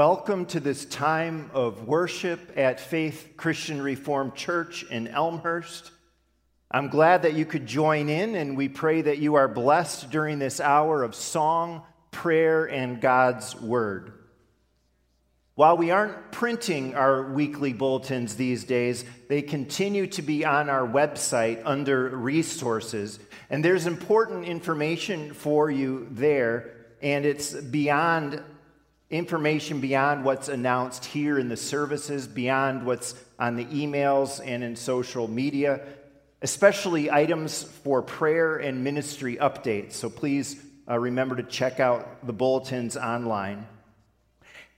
Welcome to this time of worship at Faith Christian Reformed Church in Elmhurst. I'm glad that you could join in, and we pray that you are blessed during this hour of song, prayer, and God's Word. While we aren't printing our weekly bulletins these days, they continue to be on our website under resources, and there's important information for you there, and it's beyond information beyond what's announced here in the services, beyond what's on the emails and in social media, especially items for prayer and ministry updates. So please uh, remember to check out the bulletins online.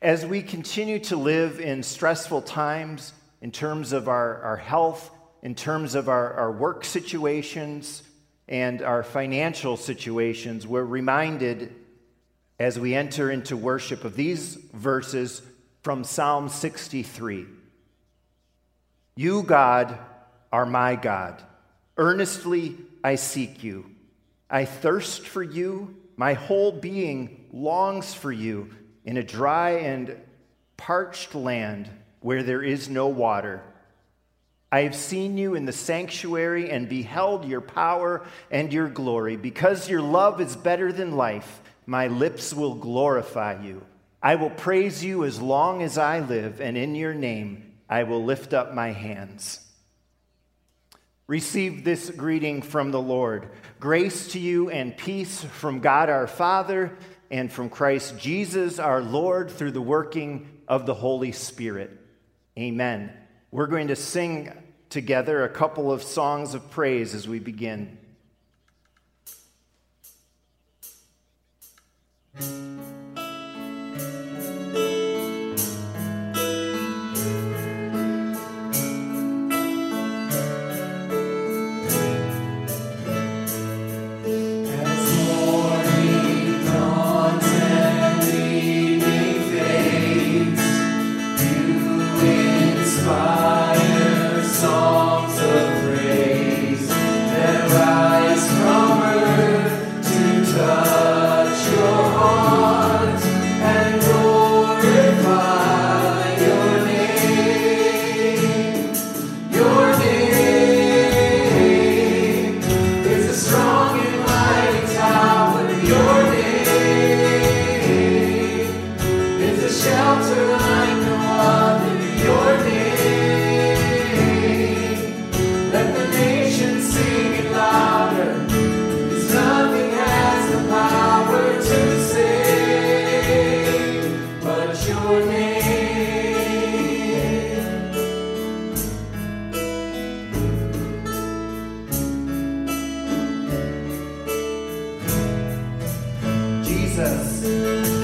As we continue to live in stressful times in terms of our, our health, in terms of our, our work situations, and our financial situations, we're reminded as we enter into worship of these verses from Psalm 63. You, God, are my God. Earnestly I seek you. I thirst for you. My whole being longs for you in a dry and parched land where there is no water. I have seen you in the sanctuary and beheld your power and your glory. Because your love is better than life, my lips will glorify you. I will praise you as long as I live, and in your name I will lift up my hands. Receive this greeting from the Lord. Grace to you and peace from God our Father and from Christ Jesus our Lord through the working of the Holy Spirit. Amen. We're going to sing together a couple of songs of praise as we begin. Inspire songs Jesus.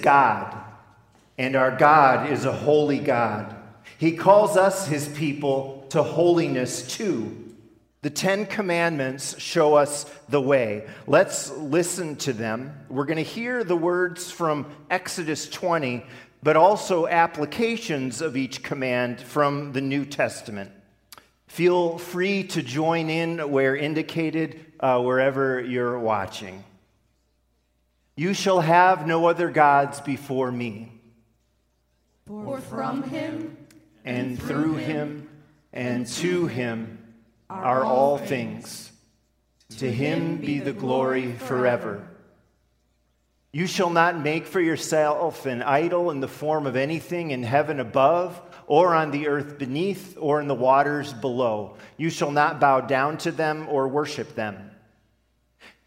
God, and our God is a holy God. He calls us, his people, to holiness too. The Ten Commandments show us the way. Let's listen to them. We're going to hear the words from Exodus 20, but also applications of each command from the New Testament. Feel free to join in where indicated, uh, wherever you're watching. You shall have no other gods before me. For from him and through him and to him are all things. To him be the glory forever. You shall not make for yourself an idol in the form of anything in heaven above, or on the earth beneath, or in the waters below. You shall not bow down to them or worship them.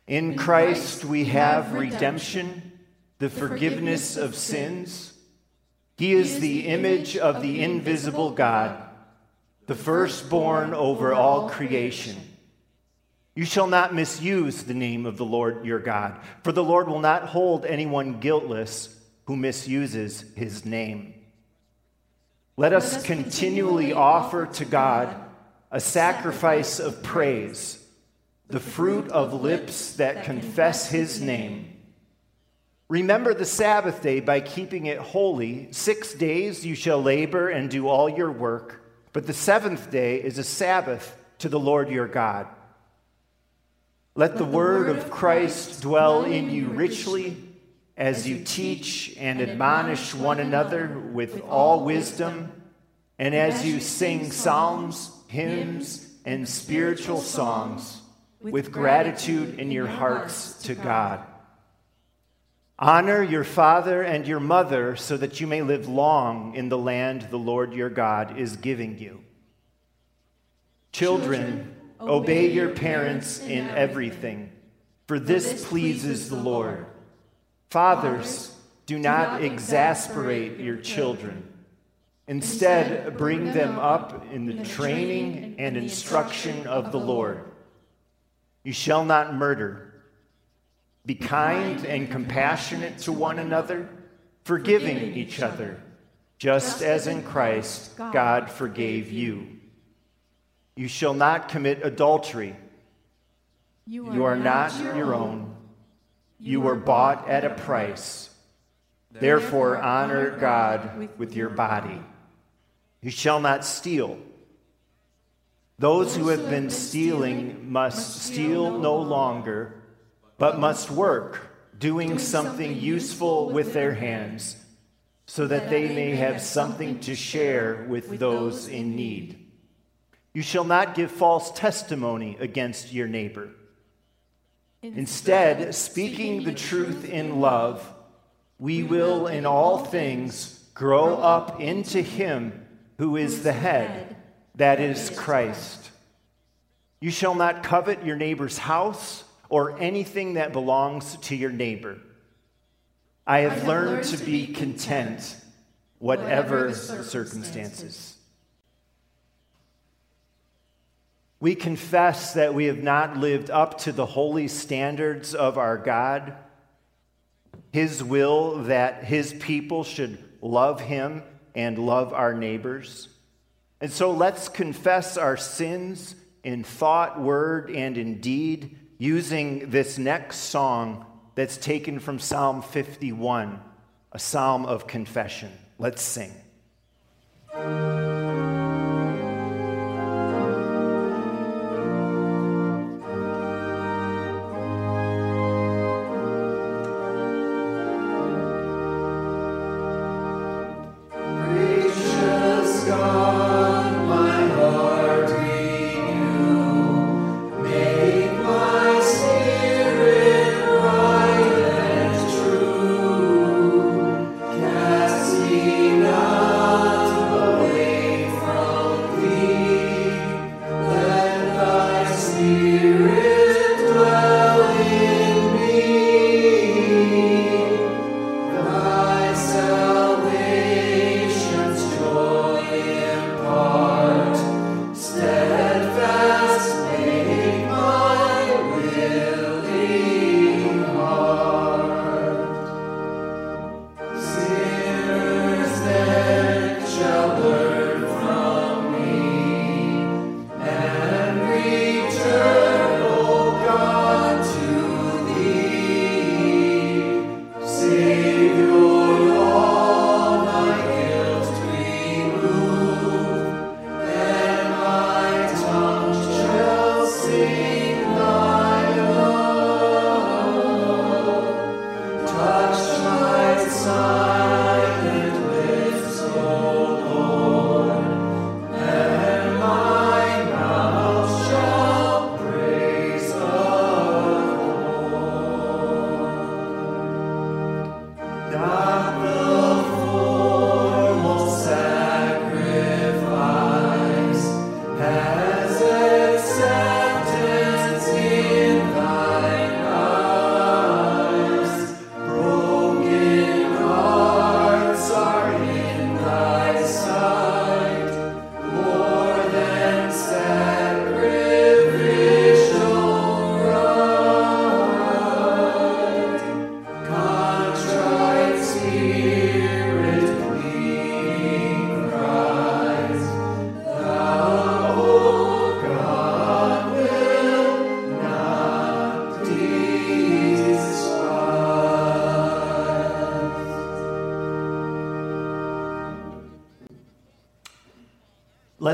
In Christ we have redemption, the forgiveness of sins. He is the image of the invisible God the firstborn over all creation. You shall not misuse the name of the Lord your God, for the Lord will not hold anyone guiltless who misuses his name. Let us continually offer to God a sacrifice of praise, the fruit of lips that confess his name. Remember the Sabbath day by keeping it holy. Six days you shall labor and do all your work. But the seventh day is a Sabbath to the Lord your God. Let the word of Christ dwell in you richly as you teach and admonish one another with all wisdom, and as you sing psalms, hymns, and spiritual songs with gratitude in your hearts to God. Honor your father and your mother so that you may live long in the land the Lord your God is giving you. Children, obey your parents in everything, for this pleases the Lord. Fathers, do not exasperate your children. Instead, bring them up in the training and instruction of the Lord. You shall not murder. Be kind and compassionate to one another, forgiving each other, just as in Christ God forgave you. You shall not commit adultery. You are not your own. You were bought at a price. Therefore, honor God with your body. You shall not steal. Those who have been stealing must steal no longer but must work, doing something useful with their hands, so that they may have something to share with those in need. You shall not give false testimony against your neighbor. Instead, speaking the truth in love, we will in all things grow up into Him who is the head, that is Christ. You shall not covet your neighbor's house or anything that belongs to your neighbor. I have, I have learned, learned, to be content, whatever, whatever the circumstances. circumstances. We confess that we have not lived up to the holy standards of our God, His will that His people should love Him and love our neighbors. And so let's confess our sins in thought, word, and in deed using this next song that's taken from Psalm 51, a psalm of confession. Let's sing.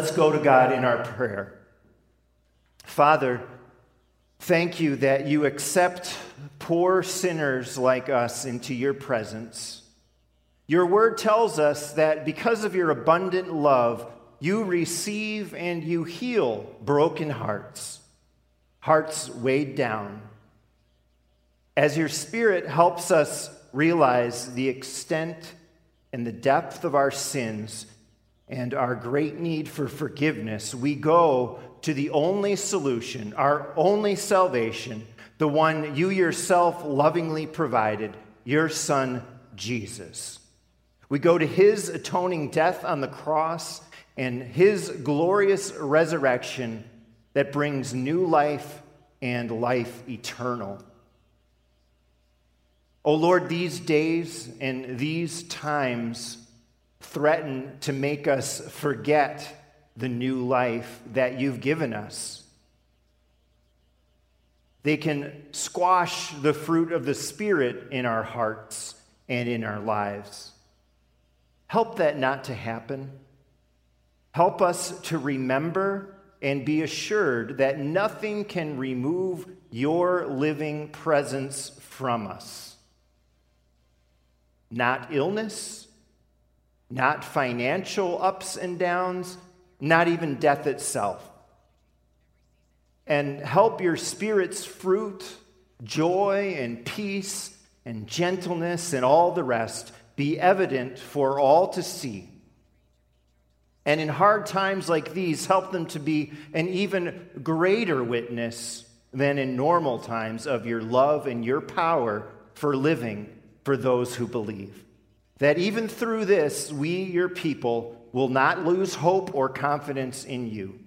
Let's go to God in our prayer. Father, thank you that you accept poor sinners like us into your presence. Your word tells us that because of your abundant love, you receive and you heal broken hearts, hearts weighed down. As your spirit helps us realize the extent and the depth of our sins, and our great need for forgiveness, we go to the only solution, our only salvation, the one you yourself lovingly provided, your Son, Jesus. We go to his atoning death on the cross and his glorious resurrection that brings new life and life eternal. O oh Lord, these days and these times, threaten to make us forget the new life that you've given us. They can squash the fruit of the Spirit in our hearts and in our lives. Help that not to happen. Help us to remember and be assured that nothing can remove your living presence from us. Not illness, not financial ups and downs, not even death itself. And help your spirit's fruit, joy and peace and gentleness and all the rest be evident for all to see. And in hard times like these, help them to be an even greater witness than in normal times of your love and your power for living for those who believe that even through this, we, your people, will not lose hope or confidence in you.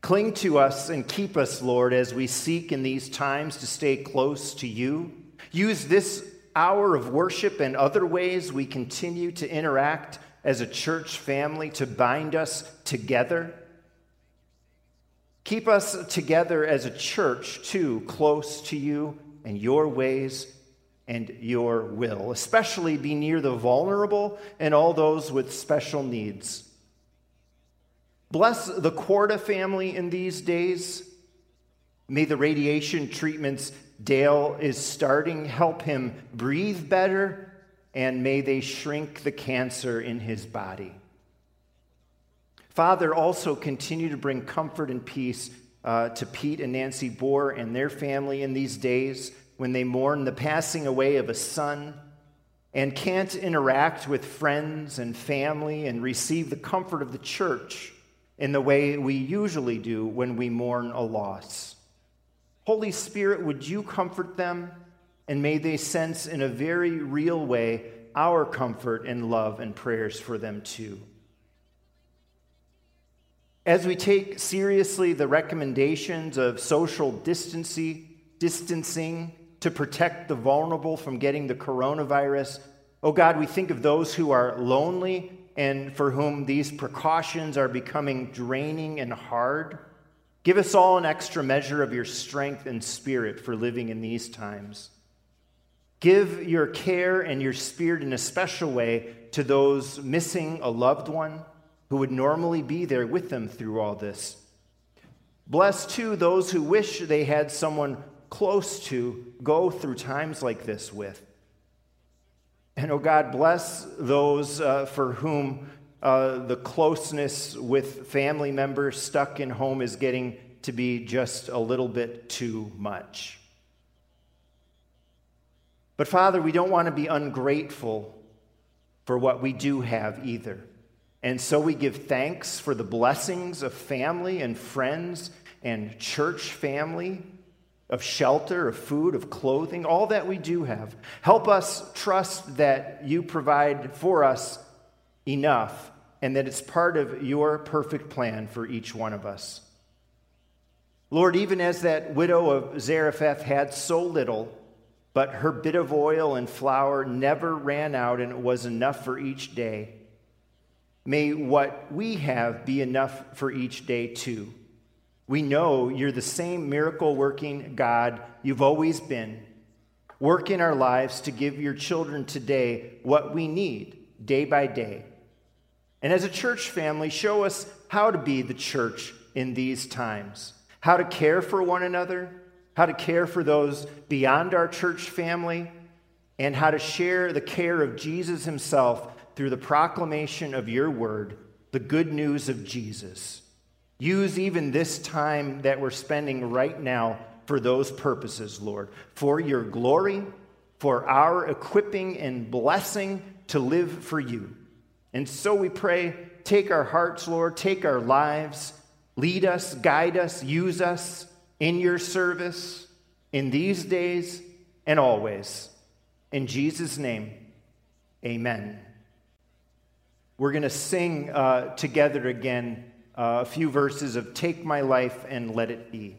Cling to us and keep us, Lord, as we seek in these times to stay close to you. Use this hour of worship and other ways we continue to interact as a church family to bind us together. Keep us together as a church, too, close to you and your ways and your will, especially be near the vulnerable and all those with special needs. Bless the Corda family in these days. May the radiation treatments Dale is starting help him breathe better, and may they shrink the cancer in his body. Father, also continue to bring comfort and peace uh, to Pete and Nancy Bohr and their family in these days when they mourn the passing away of a son and can't interact with friends and family and receive the comfort of the church in the way we usually do when we mourn a loss. Holy Spirit, would you comfort them? And may they sense in a very real way our comfort and love and prayers for them too. As we take seriously the recommendations of social distancing, distancing to protect the vulnerable from getting the coronavirus. Oh God, we think of those who are lonely and for whom these precautions are becoming draining and hard. Give us all an extra measure of your strength and spirit for living in these times. Give your care and your spirit in a special way to those missing a loved one who would normally be there with them through all this. Bless, too, those who wish they had someone close to go through times like this with. And oh God, bless those uh, for whom uh, the closeness with family members stuck in home is getting to be just a little bit too much. But Father, we don't want to be ungrateful for what we do have either. And so we give thanks for the blessings of family and friends and church family, of shelter, of food, of clothing, all that we do have. Help us trust that you provide for us enough and that it's part of your perfect plan for each one of us. Lord, even as that widow of Zarephath had so little, but her bit of oil and flour never ran out and it was enough for each day. May what we have be enough for each day too. We know you're the same miracle working God you've always been. Work in our lives to give your children today what we need day by day. And as a church family, show us how to be the church in these times, how to care for one another, how to care for those beyond our church family, and how to share the care of Jesus himself through the proclamation of your word, the good news of Jesus. Use even this time that we're spending right now for those purposes, Lord, for your glory, for our equipping and blessing to live for you. And so we pray, take our hearts, Lord, take our lives, lead us, guide us, use us in your service in these days and always. In Jesus' name, amen. We're going to sing uh, together again Uh, a few verses of Take My Life and Let It Be.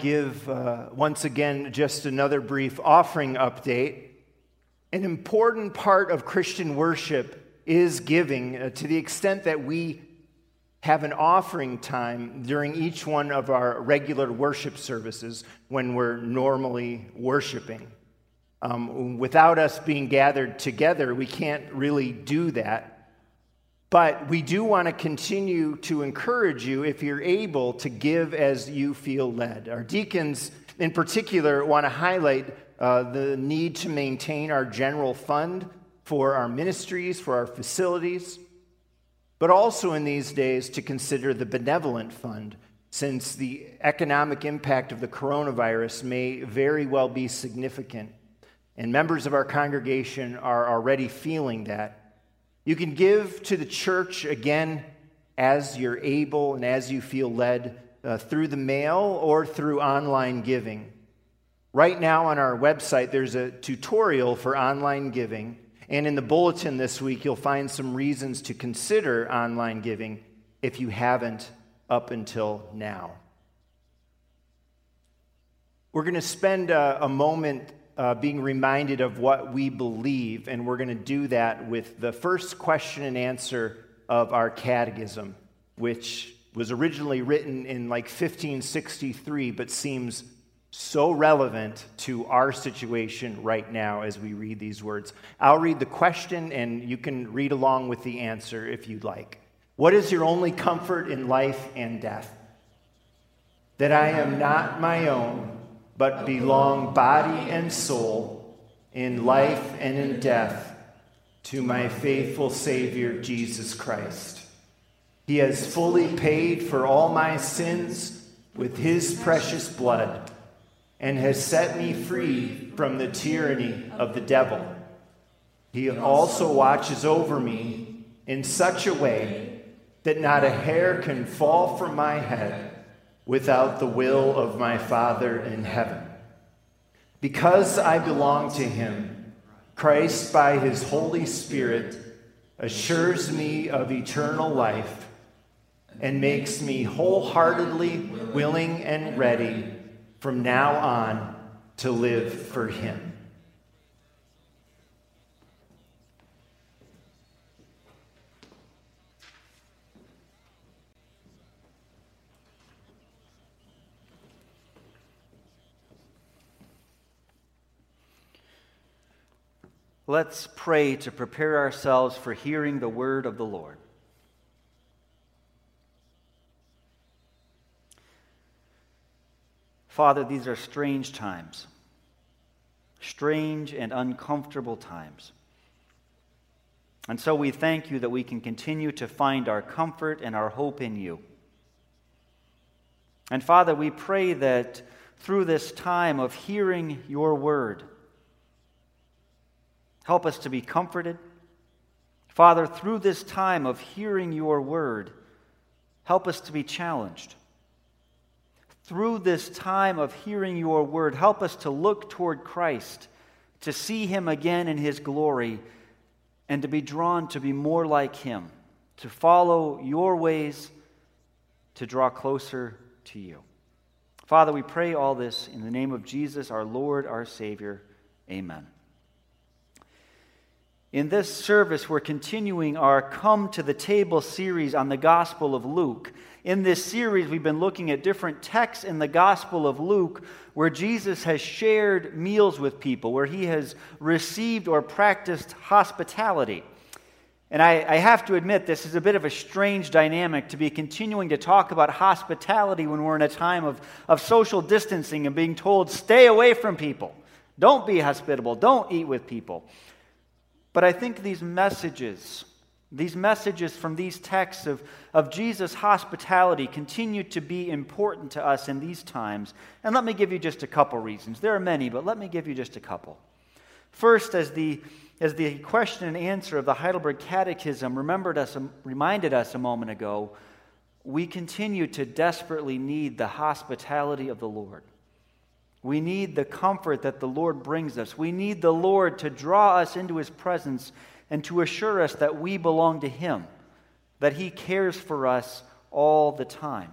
Give, uh, once again, just another brief offering update. An important part of Christian worship is giving uh, to the extent that we have an offering time during each one of our regular worship services when we're normally worshiping. Um, without us being gathered together, we can't really do that. But we do want to continue to encourage you, if you're able, to give as you feel led. Our deacons, in particular, want to highlight uh, the need to maintain our general fund for our ministries, for our facilities, but also in these days to consider the benevolent fund, since the economic impact of the coronavirus may very well be significant. And members of our congregation are already feeling that you can give to the church again as you're able and as you feel led uh, through the mail or through online giving. Right now on our website, there's a tutorial for online giving. And in the bulletin this week, you'll find some reasons to consider online giving if you haven't up until now. We're going to spend a, a moment uh, being reminded of what we believe, and we're going to do that with the first question and answer of our catechism, which was originally written in like 1563 but seems so relevant to our situation right now as we read these words. I'll read the question and you can read along with the answer if you'd like. What is your only comfort in life and death? That I am not my own, but belong body and soul in life and in death to my faithful Savior, Jesus Christ. He has fully paid for all my sins with his precious blood and has set me free from the tyranny of the devil. He also watches over me in such a way that not a hair can fall from my head without the will of my Father in heaven. Because I belong to him, Christ, by his Holy Spirit, assures me of eternal life and makes me wholeheartedly willing and ready from now on to live for Him. Let's pray to prepare ourselves for hearing the word of the Lord. Father, these are strange times, strange and uncomfortable times. And so we thank you that we can continue to find our comfort and our hope in you. And Father, we pray that through this time of hearing your word, help us to be comforted. Father, through this time of hearing your word, help us to be challenged through this time of hearing your word, help us to look toward Christ, to see him again in his glory, and to be drawn to be more like him, to follow your ways, to draw closer to you. Father, we pray all this in the name of Jesus, our Lord, our Savior. Amen. In this service, we're continuing our Come to the Table series on the Gospel of Luke. In this series, we've been looking at different texts in the Gospel of Luke where Jesus has shared meals with people, where he has received or practiced hospitality. And I, I, have to admit, this is a bit of a strange dynamic to be continuing to talk about hospitality when we're in a time of, of social distancing and being told, stay away from people. Don't be hospitable. Don't eat with people. But I think these messages, these messages from these texts of, of Jesus' hospitality continue to be important to us in these times. And let me give you just a couple reasons. There are many, but let me give you just a couple. First, as the, as the question and answer of the Heidelberg Catechism remembered us, reminded us a moment ago, we continue to desperately need the hospitality of the Lord. We need the comfort that the Lord brings us. We need the Lord to draw us into his presence and to assure us that we belong to Him, that He cares for us all the time.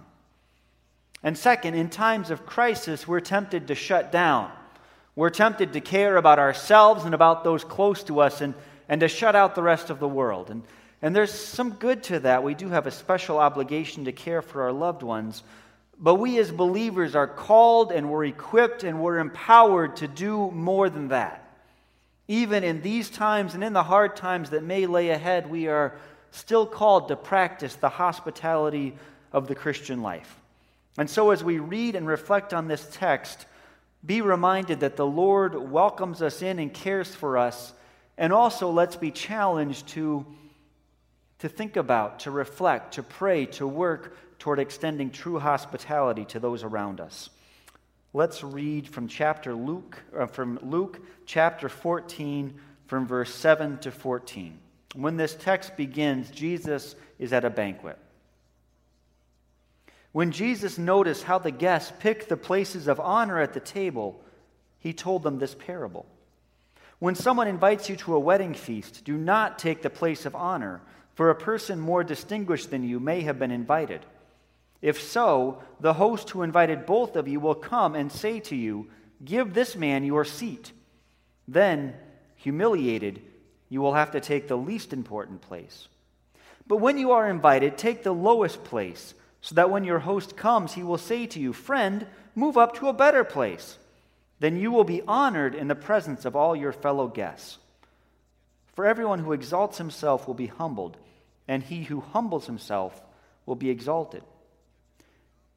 And second, in times of crisis, we're tempted to shut down. We're tempted to care about ourselves and about those close to us and, and to shut out the rest of the world. And, and there's some good to that. We do have a special obligation to care for our loved ones. But we as believers are called and we're equipped and we're empowered to do more than that. Even in these times and in the hard times that may lay ahead, we are still called to practice the hospitality of the Christian life. And so, as we read and reflect on this text, be reminded that the Lord welcomes us in and cares for us. And also, let's be challenged to, to think about, to reflect, to pray, to work toward extending true hospitality to those around us. Let's read from chapter Luke, uh, from Luke chapter 14, from verse 7 to 14. When this text begins, Jesus is at a banquet. When Jesus noticed how the guests picked the places of honor at the table, he told them this parable. When someone invites you to a wedding feast, do not take the place of honor, for a person more distinguished than you may have been invited. If so, the host who invited both of you will come and say to you, Give this man your seat. Then, humiliated, you will have to take the least important place. But when you are invited, take the lowest place, so that when your host comes, he will say to you, Friend, move up to a better place. Then you will be honored in the presence of all your fellow guests. For everyone who exalts himself will be humbled, and he who humbles himself will be exalted.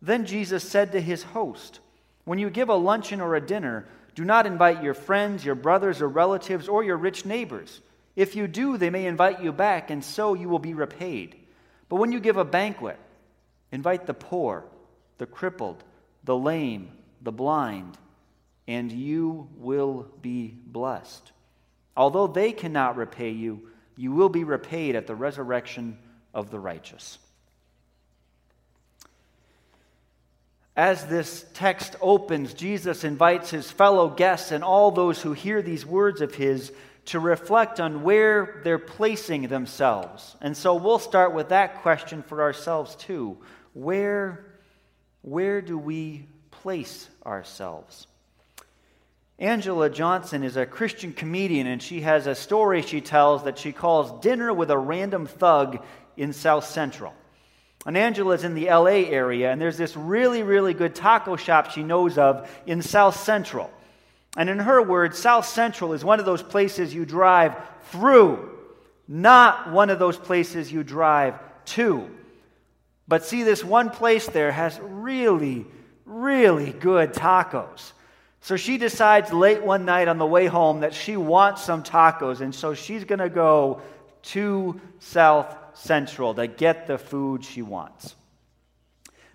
Then Jesus said to his host, When you give a luncheon or a dinner, do not invite your friends, your brothers or relatives, or your rich neighbors. If you do, they may invite you back, and so you will be repaid. But when you give a banquet, Invite the poor, the crippled, the lame, the blind, and you will be blessed. Although they cannot repay you, you will be repaid at the resurrection of the righteous. As this text opens, Jesus invites his fellow guests and all those who hear these words of his to reflect on where they're placing themselves. And so we'll start with that question for ourselves too. Where, where do we place ourselves? Angela Johnson is a Christian comedian, and she has a story she tells that she calls Dinner with a Random Thug in South Central. And Angela's in the LA area, and there's this really, really good taco shop she knows of in South Central. And in her words, South Central is one of those places you drive through, not one of those places you drive to. But see, this one place there has really, really good tacos. So she decides late one night on the way home that she wants some tacos, and so she's going to go to South Central to get the food she wants.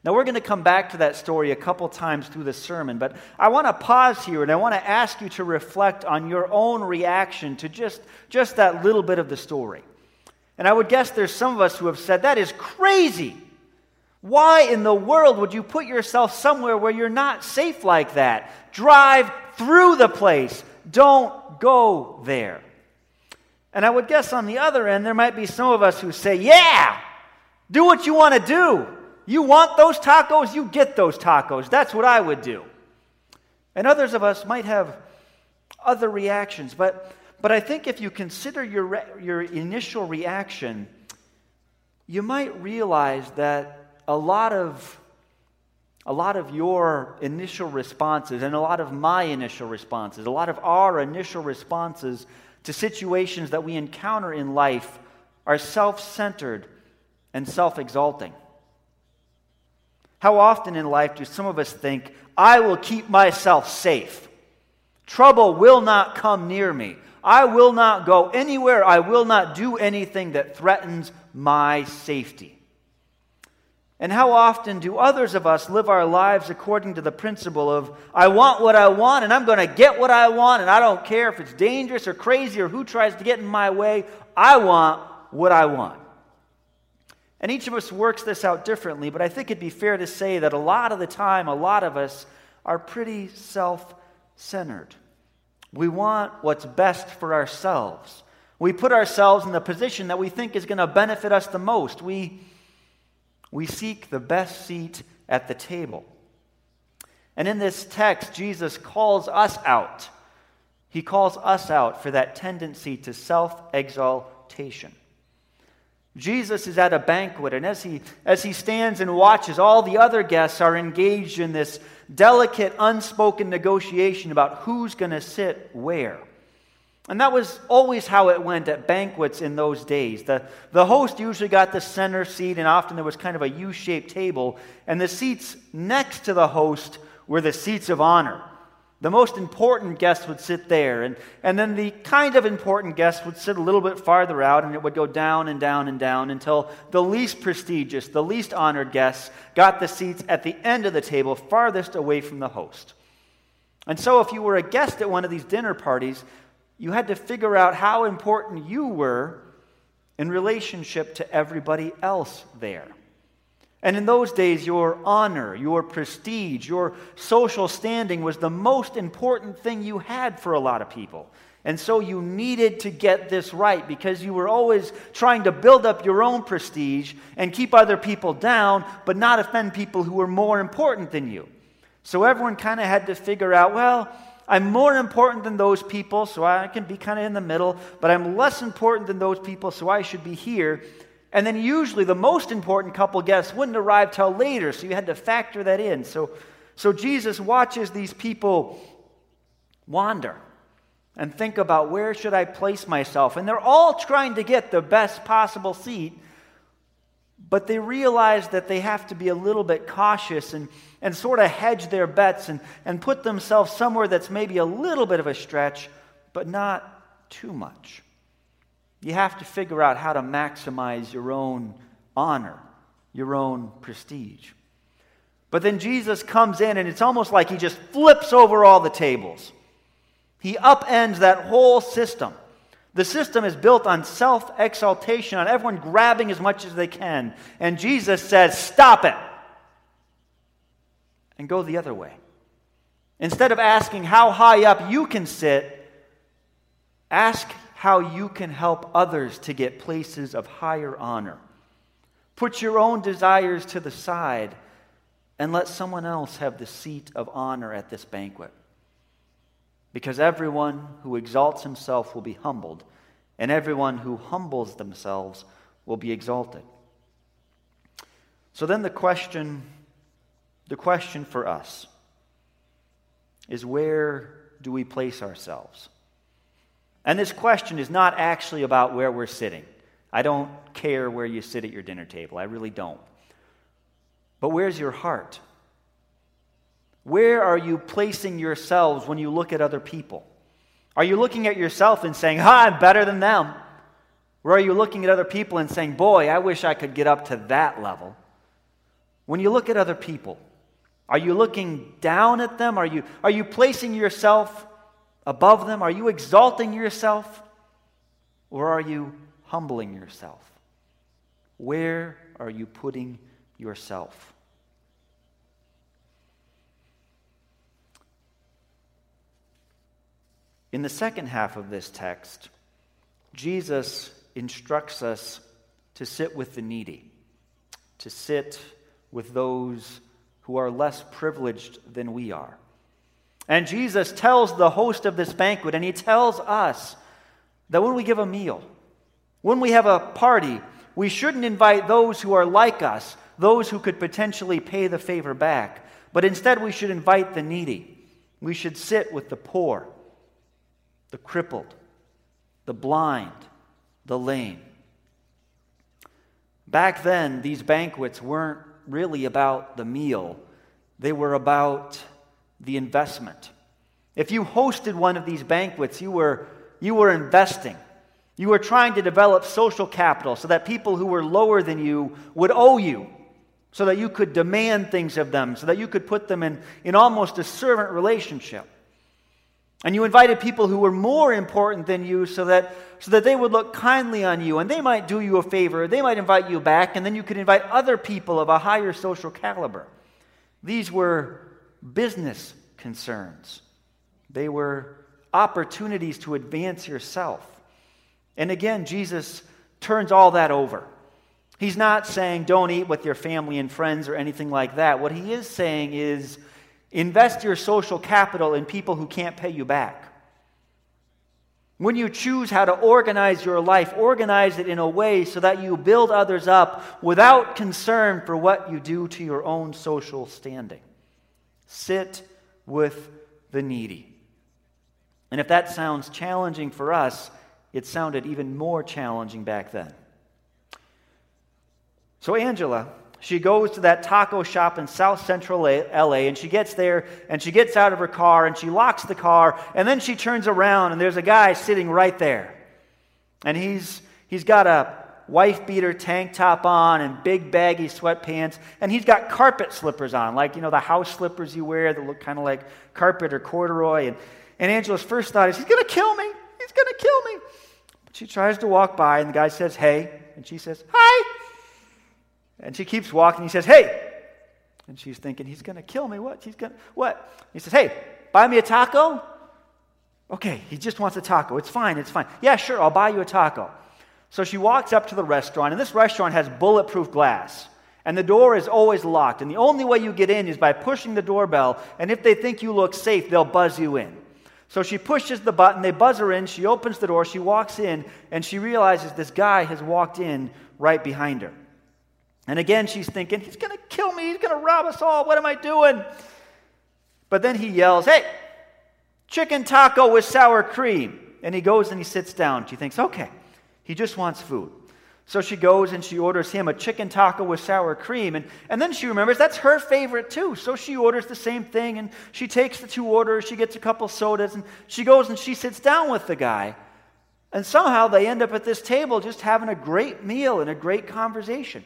Now, we're going to come back to that story a couple times through the sermon, but I want to pause here and I want to ask you to reflect on your own reaction to just, just that little bit of the story. And I would guess there's some of us who have said, That is crazy. Why in the world would you put yourself somewhere where you're not safe like that? Drive through the place. Don't go there. And I would guess on the other end, there might be some of us who say, Yeah, do what you want to do. You want those tacos, you get those tacos. That's what I would do. And others of us might have other reactions. But, but I think if you consider your, re- your initial reaction, you might realize that a lot of a lot of your initial responses and a lot of my initial responses, a lot of our initial responses to situations that we encounter in life are self centered and self exalting. How often in life do some of us think, I will keep myself safe? Trouble will not come near me. I will not go anywhere. I will not do anything that threatens my safety. And how often do others of us live our lives according to the principle of, I want what I want and I'm going to get what I want and I don't care if it's dangerous or crazy or who tries to get in my way. I want what I want. And each of us works this out differently, but I think it'd be fair to say that a lot of the time, a lot of us are pretty self centered. We want what's best for ourselves. We put ourselves in the position that we think is going to benefit us the most. We we seek the best seat at the table. And in this text, Jesus calls us out. He calls us out for that tendency to self exaltation. Jesus is at a banquet, and as he, as he stands and watches, all the other guests are engaged in this delicate, unspoken negotiation about who's going to sit where. And that was always how it went at banquets in those days. The, the host usually got the center seat, and often there was kind of a U shaped table. And the seats next to the host were the seats of honor. The most important guests would sit there, and, and then the kind of important guests would sit a little bit farther out, and it would go down and down and down until the least prestigious, the least honored guests got the seats at the end of the table, farthest away from the host. And so, if you were a guest at one of these dinner parties, you had to figure out how important you were in relationship to everybody else there. And in those days, your honor, your prestige, your social standing was the most important thing you had for a lot of people. And so you needed to get this right because you were always trying to build up your own prestige and keep other people down, but not offend people who were more important than you. So everyone kind of had to figure out well, I'm more important than those people, so I can be kind of in the middle, but I'm less important than those people, so I should be here. And then usually the most important couple guests wouldn't arrive till later, so you had to factor that in. So, so Jesus watches these people wander and think about where should I place myself. And they're all trying to get the best possible seat, but they realize that they have to be a little bit cautious and, and sort of hedge their bets and, and put themselves somewhere that's maybe a little bit of a stretch, but not too much. You have to figure out how to maximize your own honor, your own prestige. But then Jesus comes in, and it's almost like he just flips over all the tables. He upends that whole system. The system is built on self exaltation, on everyone grabbing as much as they can. And Jesus says, Stop it! And go the other way. Instead of asking how high up you can sit, ask how you can help others to get places of higher honor. Put your own desires to the side and let someone else have the seat of honor at this banquet. Because everyone who exalts himself will be humbled, and everyone who humbles themselves will be exalted. So then the question the question for us is where do we place ourselves? And this question is not actually about where we're sitting. I don't care where you sit at your dinner table. I really don't. But where's your heart? Where are you placing yourselves when you look at other people? Are you looking at yourself and saying, Ha, I'm better than them? Or are you looking at other people and saying, Boy, I wish I could get up to that level? When you look at other people, are you looking down at them? Are you, are you placing yourself above them? Are you exalting yourself? Or are you humbling yourself? Where are you putting yourself? In the second half of this text, Jesus instructs us to sit with the needy, to sit with those who are less privileged than we are. And Jesus tells the host of this banquet, and he tells us that when we give a meal, when we have a party, we shouldn't invite those who are like us, those who could potentially pay the favor back, but instead we should invite the needy. We should sit with the poor, the crippled, the blind, the lame. Back then, these banquets weren't really about the meal, they were about the investment. If you hosted one of these banquets, you were, you were investing. You were trying to develop social capital so that people who were lower than you would owe you, so that you could demand things of them, so that you could put them in, in almost a servant relationship. And you invited people who were more important than you so that, so that they would look kindly on you and they might do you a favor. They might invite you back, and then you could invite other people of a higher social caliber. These were business concerns, they were opportunities to advance yourself. And again, Jesus turns all that over. He's not saying don't eat with your family and friends or anything like that. What he is saying is invest your social capital in people who can't pay you back. When you choose how to organize your life, organize it in a way so that you build others up without concern for what you do to your own social standing. Sit with the needy. And if that sounds challenging for us, it sounded even more challenging back then. So, Angela, she goes to that taco shop in South Central LA and she gets there and she gets out of her car and she locks the car and then she turns around and there's a guy sitting right there. And he's, he's got a wife beater tank top on and big baggy sweatpants, and he's got carpet slippers on, like, you know, the house slippers you wear that look kind of like carpet or corduroy. And, and Angela's first thought is, he's going to kill me. He's going to kill me. But she tries to walk by, and the guy says, hey. And she says, hi. And she keeps walking. He says, hey. And she's thinking, he's going to kill me. What? He's going to, what? He says, hey, buy me a taco. Okay, he just wants a taco. It's fine, it's fine. Yeah, sure, I'll buy you a taco. So she walks up to the restaurant, and this restaurant has bulletproof glass. And the door is always locked. And the only way you get in is by pushing the doorbell. And if they think you look safe, they'll buzz you in. So she pushes the button, they buzz her in, she opens the door, she walks in, and she realizes this guy has walked in right behind her. And again, she's thinking, He's going to kill me. He's going to rob us all. What am I doing? But then he yells, Hey, chicken taco with sour cream. And he goes and he sits down. She thinks, Okay, he just wants food. So she goes and she orders him a chicken taco with sour cream. And, and then she remembers that's her favorite too. So she orders the same thing and she takes the two orders. She gets a couple sodas and she goes and she sits down with the guy. And somehow they end up at this table just having a great meal and a great conversation.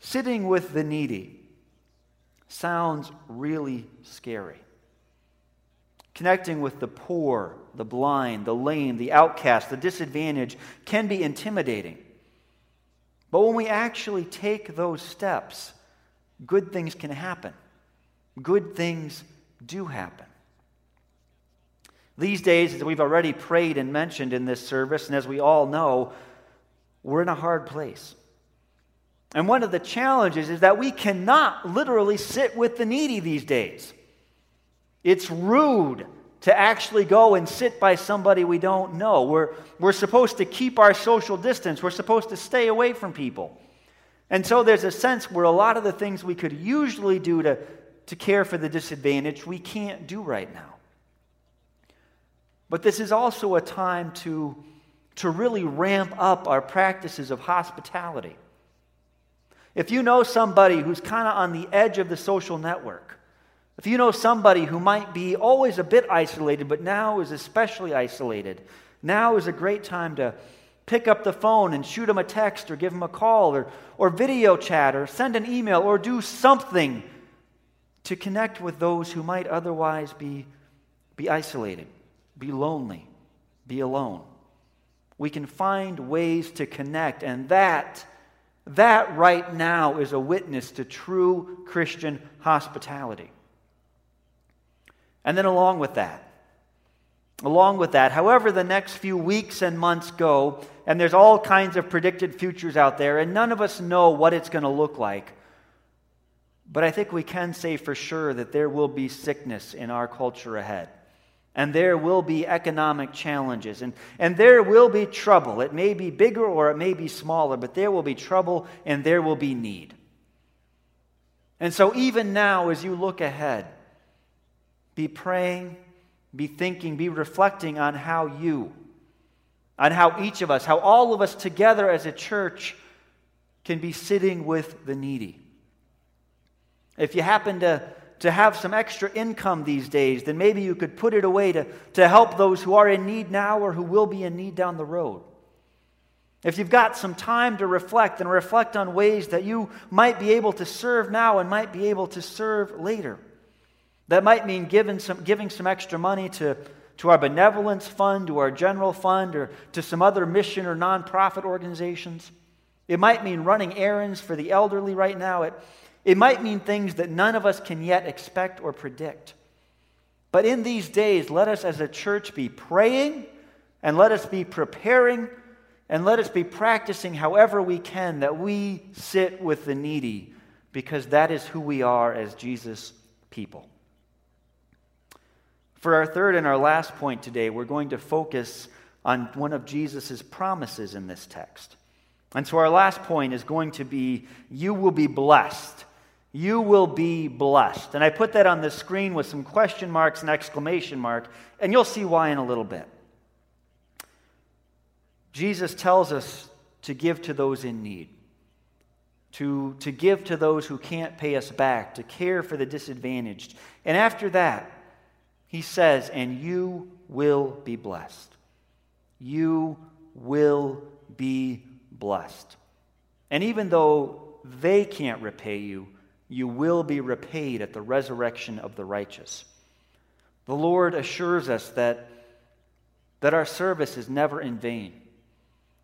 Sitting with the needy sounds really scary. Connecting with the poor, the blind, the lame, the outcast, the disadvantaged can be intimidating. But when we actually take those steps, good things can happen. Good things do happen. These days, as we've already prayed and mentioned in this service, and as we all know, we're in a hard place. And one of the challenges is that we cannot literally sit with the needy these days. It's rude to actually go and sit by somebody we don't know. We're, we're supposed to keep our social distance, we're supposed to stay away from people. And so there's a sense where a lot of the things we could usually do to, to care for the disadvantaged, we can't do right now. But this is also a time to, to really ramp up our practices of hospitality. If you know somebody who's kind of on the edge of the social network, if you know somebody who might be always a bit isolated, but now is especially isolated, now is a great time to pick up the phone and shoot them a text or give them a call or, or video chat or send an email or do something to connect with those who might otherwise be, be isolated be lonely, be alone. We can find ways to connect, and that, that right now is a witness to true Christian hospitality. And then, along with that, along with that, however, the next few weeks and months go, and there's all kinds of predicted futures out there, and none of us know what it's going to look like. But I think we can say for sure that there will be sickness in our culture ahead. And there will be economic challenges, and, and there will be trouble. It may be bigger or it may be smaller, but there will be trouble and there will be need. And so, even now, as you look ahead, be praying, be thinking, be reflecting on how you, on how each of us, how all of us together as a church can be sitting with the needy. If you happen to to have some extra income these days, then maybe you could put it away to, to help those who are in need now or who will be in need down the road. If you've got some time to reflect and reflect on ways that you might be able to serve now and might be able to serve later, that might mean giving some, giving some extra money to, to our benevolence fund, to our general fund, or to some other mission or nonprofit organizations. It might mean running errands for the elderly right now. It, it might mean things that none of us can yet expect or predict. But in these days, let us as a church be praying and let us be preparing and let us be practicing however we can that we sit with the needy because that is who we are as Jesus people. For our third and our last point today, we're going to focus on one of Jesus' promises in this text. And so our last point is going to be you will be blessed you will be blessed. And I put that on the screen with some question marks and exclamation mark, and you'll see why in a little bit. Jesus tells us to give to those in need, to, to give to those who can't pay us back, to care for the disadvantaged. And after that, he says, and you will be blessed. You will be blessed. And even though they can't repay you, you will be repaid at the resurrection of the righteous. The Lord assures us that, that our service is never in vain,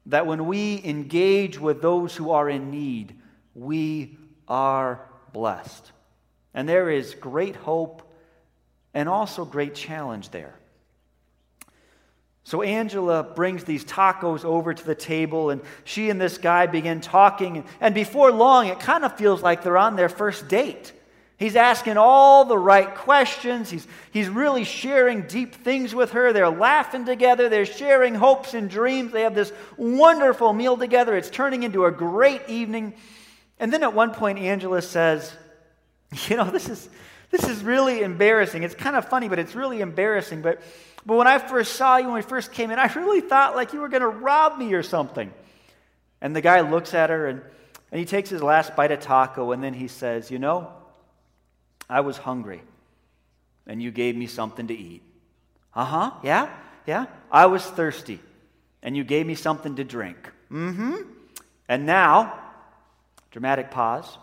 that when we engage with those who are in need, we are blessed. And there is great hope and also great challenge there. So Angela brings these tacos over to the table, and she and this guy begin talking. And before long, it kind of feels like they're on their first date. He's asking all the right questions. He's, he's really sharing deep things with her. They're laughing together. They're sharing hopes and dreams. They have this wonderful meal together. It's turning into a great evening. And then at one point, Angela says, You know, this is, this is really embarrassing. It's kind of funny, but it's really embarrassing. But, but when I first saw you, when we first came in, I really thought like you were going to rob me or something. And the guy looks at her and, and he takes his last bite of taco and then he says, You know, I was hungry, and you gave me something to eat. Uh huh, yeah, yeah. I was thirsty, and you gave me something to drink. Mm hmm. And now, dramatic pause.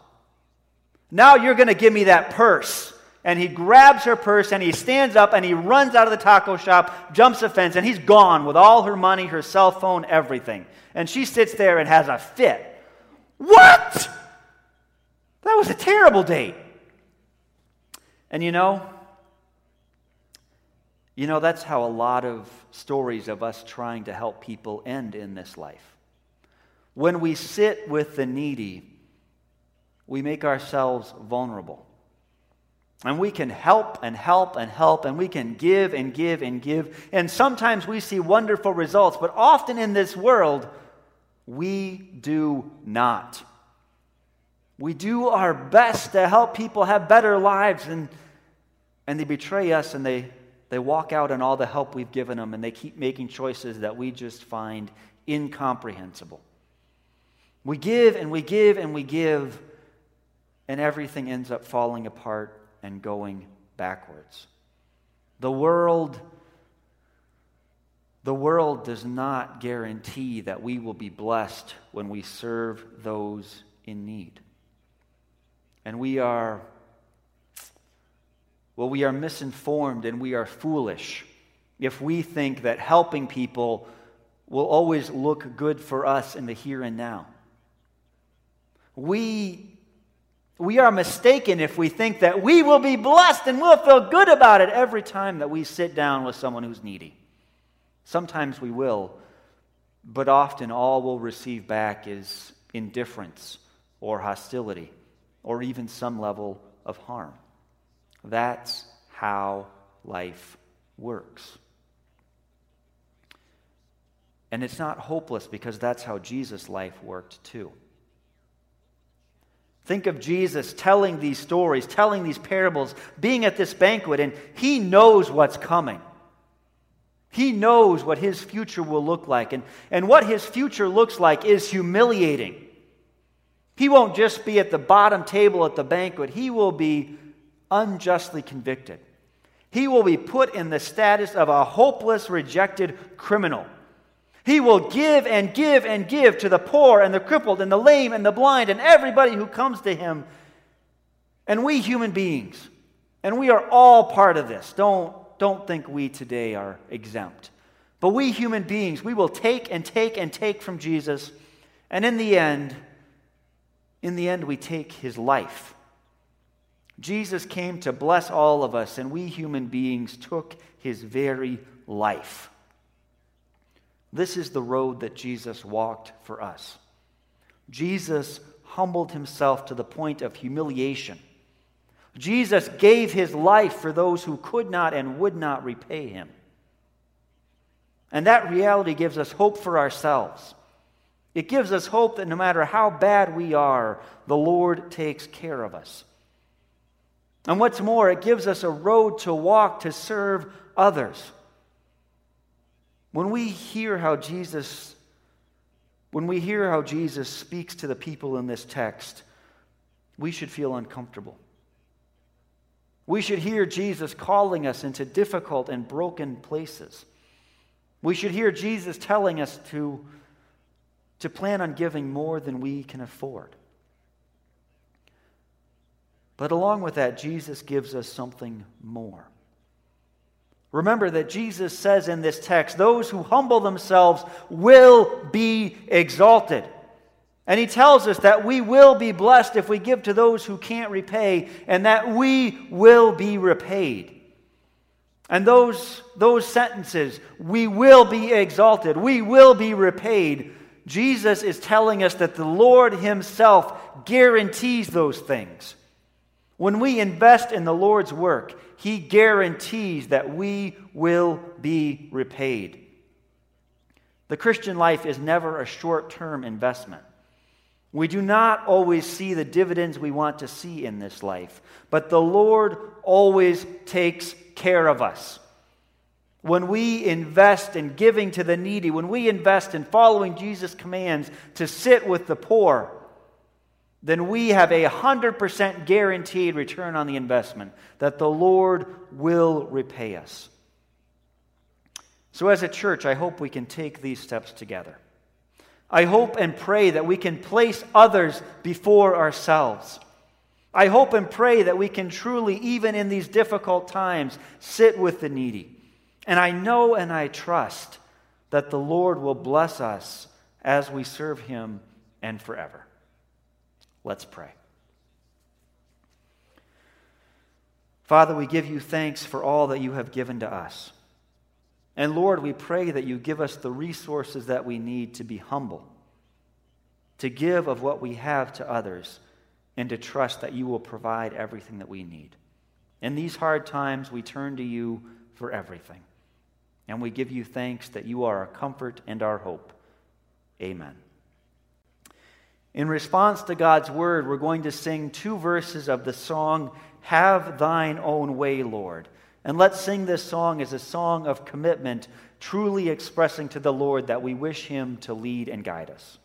Now you're going to give me that purse. And he grabs her purse and he stands up and he runs out of the taco shop, jumps a fence, and he's gone with all her money, her cell phone, everything. And she sits there and has a fit. What? That was a terrible date. And you know, you know, that's how a lot of stories of us trying to help people end in this life. When we sit with the needy, we make ourselves vulnerable. And we can help and help and help, and we can give and give and give. And sometimes we see wonderful results, but often in this world, we do not. We do our best to help people have better lives, and and they betray us and they, they walk out on all the help we've given them and they keep making choices that we just find incomprehensible. We give and we give and we give, and everything ends up falling apart and going backwards. The world the world does not guarantee that we will be blessed when we serve those in need. And we are well, we are misinformed and we are foolish if we think that helping people will always look good for us in the here and now. We, we are mistaken if we think that we will be blessed and we'll feel good about it every time that we sit down with someone who's needy. Sometimes we will, but often all we'll receive back is indifference or hostility or even some level of harm. That's how life works. And it's not hopeless because that's how Jesus' life worked too. Think of Jesus telling these stories, telling these parables, being at this banquet, and he knows what's coming. He knows what his future will look like. And, and what his future looks like is humiliating. He won't just be at the bottom table at the banquet, he will be unjustly convicted. He will be put in the status of a hopeless, rejected criminal. He will give and give and give to the poor and the crippled and the lame and the blind and everybody who comes to him. And we human beings, and we are all part of this. Don't, don't think we today are exempt. But we human beings, we will take and take and take from Jesus. And in the end, in the end, we take his life. Jesus came to bless all of us, and we human beings took his very life. This is the road that Jesus walked for us. Jesus humbled himself to the point of humiliation. Jesus gave his life for those who could not and would not repay him. And that reality gives us hope for ourselves. It gives us hope that no matter how bad we are, the Lord takes care of us. And what's more, it gives us a road to walk to serve others. When we hear how Jesus when we hear how Jesus speaks to the people in this text, we should feel uncomfortable. We should hear Jesus calling us into difficult and broken places. We should hear Jesus telling us to, to plan on giving more than we can afford. But along with that, Jesus gives us something more. Remember that Jesus says in this text, those who humble themselves will be exalted. And he tells us that we will be blessed if we give to those who can't repay, and that we will be repaid. And those, those sentences, we will be exalted, we will be repaid. Jesus is telling us that the Lord Himself guarantees those things. When we invest in the Lord's work, He guarantees that we will be repaid. The Christian life is never a short term investment. We do not always see the dividends we want to see in this life, but the Lord always takes care of us. When we invest in giving to the needy, when we invest in following Jesus' commands to sit with the poor, then we have a 100% guaranteed return on the investment that the Lord will repay us. So, as a church, I hope we can take these steps together. I hope and pray that we can place others before ourselves. I hope and pray that we can truly, even in these difficult times, sit with the needy. And I know and I trust that the Lord will bless us as we serve Him and forever. Let's pray. Father, we give you thanks for all that you have given to us. And Lord, we pray that you give us the resources that we need to be humble, to give of what we have to others, and to trust that you will provide everything that we need. In these hard times, we turn to you for everything. And we give you thanks that you are our comfort and our hope. Amen. In response to God's word, we're going to sing two verses of the song, Have Thine Own Way, Lord. And let's sing this song as a song of commitment, truly expressing to the Lord that we wish Him to lead and guide us.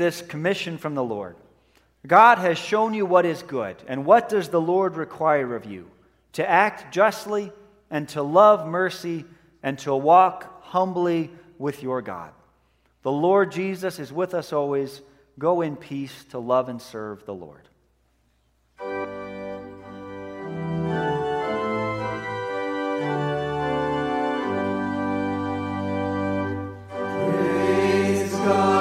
this commission from the Lord. God has shown you what is good, and what does the Lord require of you? To act justly, and to love mercy, and to walk humbly with your God. The Lord Jesus is with us always. Go in peace to love and serve the Lord. Praise God.